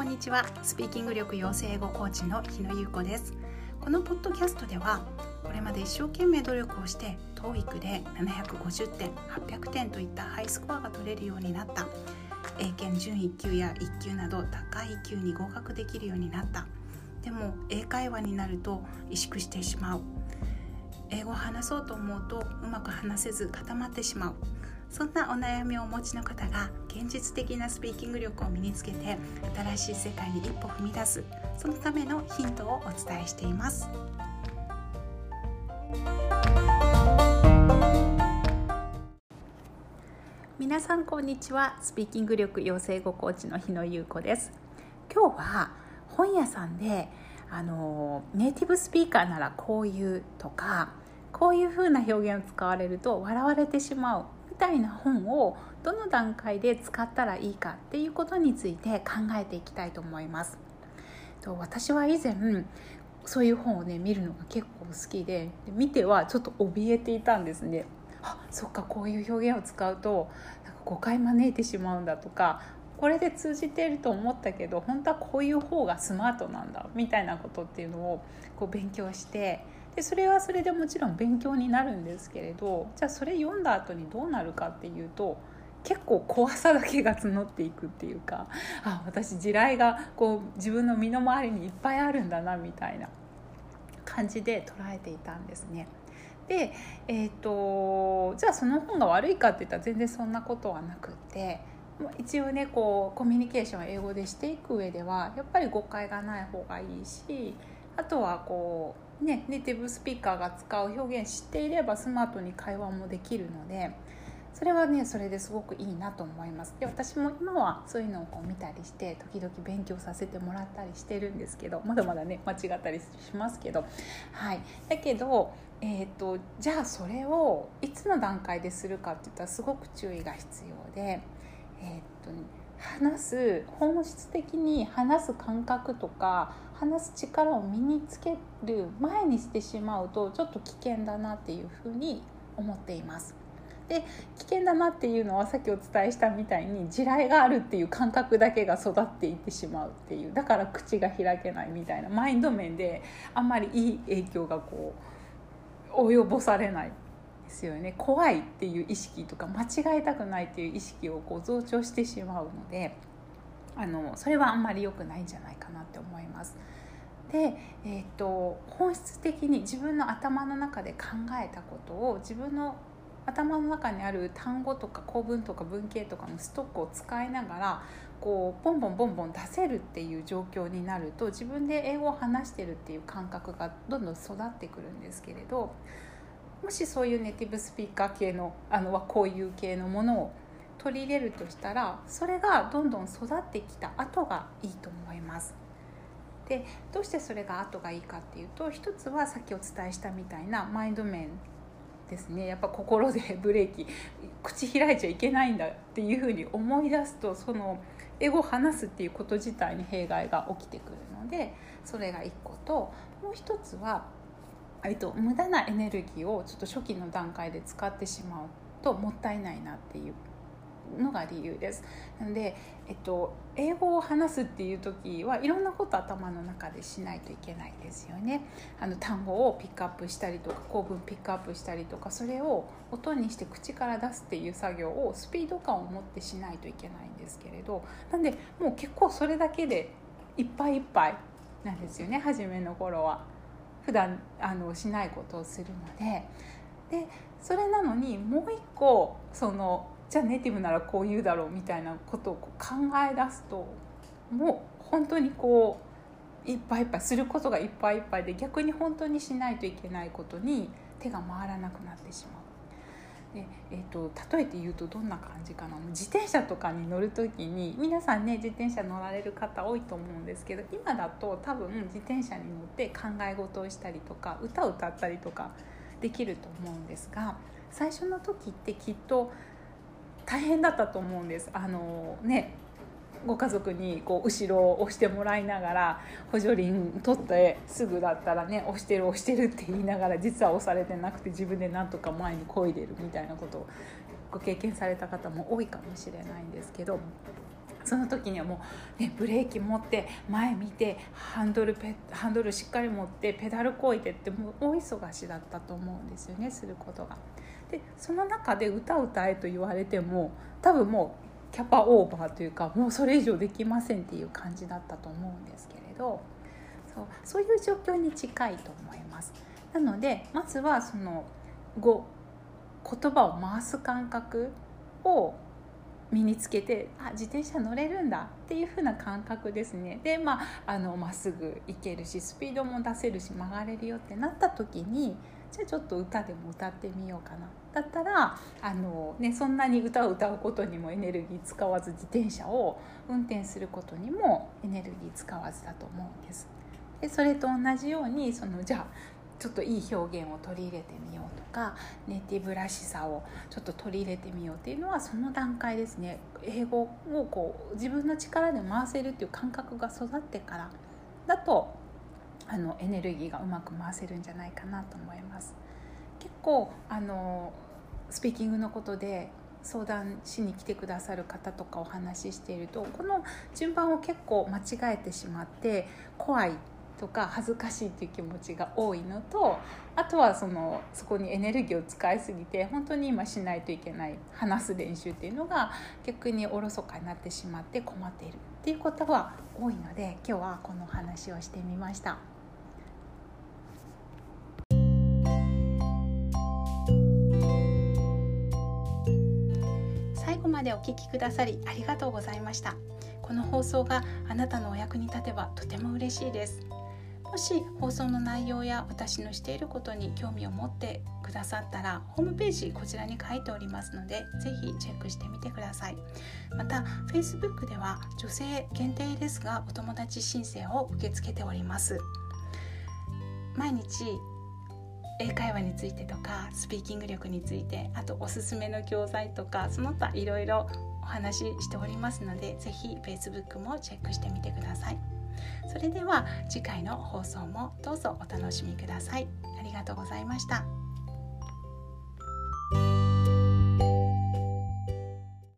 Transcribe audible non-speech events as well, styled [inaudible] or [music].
こんにちは。スピーキング力養成英語コーチの日野優子です。このポッドキャストではこれまで一生懸命努力をして TOEIC で750点800点といったハイスコアが取れるようになった。英検準1級や1級など高い級に合格できるようになった。でも英会話になると萎縮してしまう。英語を話そうと思うとうまく話せず固まってしまう。そんなお悩みをお持ちの方が現実的なスピーキング力を身につけて新しい世界に一歩踏み出すそのためのヒントをお伝えしています。皆さんこんにちは。スピーキング力養成語コーチの日野優子です。今日は本屋さんであのネイティブスピーカーならこういうとかこういうふうな表現を使われると笑われてしまうたいな本をどの段階で使ったらいいかっていうことについて考えていきたいと思います。と私は以前そういう本をね見るのが結構好きで見てはちょっと怯えていたんですね。あそっかこういう表現を使うとなんか誤解招いてしまうんだとかこれで通じていると思ったけど本当はこういう方がスマートなんだみたいなことっていうのをこう勉強してでそれはそれでもちろん勉強になるんですけれどじゃあそれ読んだ後にどうなるかっていうと結構怖さだけが募っていくっていうかあ私地雷がこう自分の身の回りにいっぱいあるんだなみたいな感じで捉えていたんですね。で、えーと、じゃあその本が悪いかって言ったら全然そんなことはなくって一応ねこうコミュニケーションを英語でしていく上ではやっぱり誤解がない方がいいしあとはこうね、ネイティブスピーカーが使う表現知っていればスマートに会話もできるのでそれはねそれですごくいいなと思います。で私も今はそういうのをこう見たりして時々勉強させてもらったりしてるんですけどまだまだね間違ったりしますけど。はい。だけど、えーと、じゃあそれをいつの段階でするかっていったらすごく注意が必要でえっ、ー、と話す本質的に話す感覚とか話す力を身につける前にしてしまうとちょっと危険だなっていうふうに思っています。で危険だなっていうのはさっきお伝えしたみたいに地雷があるっていう感覚だけが育っていってしまうっていうだから口が開けないみたいなマインド面であんまりいい影響がこう及ぼされないですよね怖いっていう意識とか間違えたくないっていう意識をこう増長してしまうのであのそれはあんまり良くないんじゃないかなって思います。で、えーと、本質的に自分の頭の中で考えたことを自分の頭の中にある単語とか構文とか文系とかのストックを使いながらこうボンボンボンボン出せるっていう状況になると自分で英語を話してるっていう感覚がどんどん育ってくるんですけれどもしそういうネイティブスピーカー系のあのこういう系のものを取り入れるとしたらそれがどんどん育ってきた後がいいと思います。でどうしてそれが後がいいかっていうと一つはさっきお伝えしたみたいなマインド面ですねやっぱ心で [laughs] ブレーキ口開いちゃいけないんだっていうふうに思い出すとその英語を話すっていうこと自体に弊害が起きてくるのでそれが1個ともう一つは、えっと、無駄なエネルギーをちょっと初期の段階で使ってしまうともったいないなっていうのが理由です。なので、えっと、英語を話すっていう時はいろんなこと頭の中でしないといけないですよね。あの単語をピックアップしたりとか構文ピックアップしたりとかそれを音にして口から出すっていう作業をスピード感を持ってしないといけないんですけれど。なんでもう結構それだけでいっぱいいっぱいなんですよね初めの頃は。普段あのしないことをするので。でそれなのにもう一個そのじゃあネイティブならこう言うだろうみたいなことを考え出すともう本当にこういっぱいいっぱいすることがいっぱいいっぱいで逆に本当にしないといけないことに手が回らなくなってしまう。でえーと、例えて言うとどんな感じかな自転車とかに乗る時に皆さんね自転車乗られる方多いと思うんですけど今だと多分自転車に乗って考え事をしたりとか歌を歌ったりとかできると思うんですが最初の時ってきっと大変だったと思うんです。あのねご家族にこう後ろを押してもらいながら補助輪取ってすぐだったらね押してる押してるって言いながら実は押されてなくて自分でなんとか前に漕いでるみたいなことをご経験された方も多いかもしれないんですけどその時にはもう、ね、ブレーキ持って前見てハンドルペハンドルしっかり持ってペダルこいでってもう大忙しだったと思うんですよねすることが。でその中で歌歌えと言われても多分もうキャパオーバーというかもうそれ以上できませんっていう感じだったと思うんですけれどそうそういう状況に近いと思います。なのでまずはその語言葉を回す感覚を身につけてあ自転車乗れるんだっていう風な感覚ですねでまあのまっすぐ行けるしスピードも出せるし曲がれるよってなった時にじゃあちょっと歌でも歌ってみようかなだったらあの、ね、そんなに歌を歌うことにもエネルギー使わず自転車を運転することにもエネルギー使わずだと思うんです。でそれと同じようにそのじゃあちょっといい表現を取り入れてみようとかネイティブらしさをちょっと取り入れてみようっていうのはその段階ですね英語をこう自分の力で回せるっていう感覚が育ってからだとあのエネルギーがうまく回せるんじゃないかなと思います。結構あのスピーキングのことで相談しに来てくださる方とかお話ししているとこの順番を結構間違えてしまって怖いとか恥ずかしいっていう気持ちが多いのとあとはそのそこにエネルギーを使いすぎて本当に今しないといけない話す練習っていうのが逆におろそかになってしまって困っているっていうことは多いので今日はこの話をしてみました。最後までお聞きくださりありがとうございましたこの放送があなたのお役に立てばとても嬉しいですもし放送の内容や私のしていることに興味を持ってくださったらホームページこちらに書いておりますのでぜひチェックしてみてくださいまた Facebook では女性限定ですがお友達申請を受け付けております毎日英会話についてとかスピーキング力についてあとおすすめの教材とかその他いろいろお話ししておりますのでぜひ Facebook もチェックしてみてください。それでは次回の放送もどうぞお楽しみください。ありがとうございました。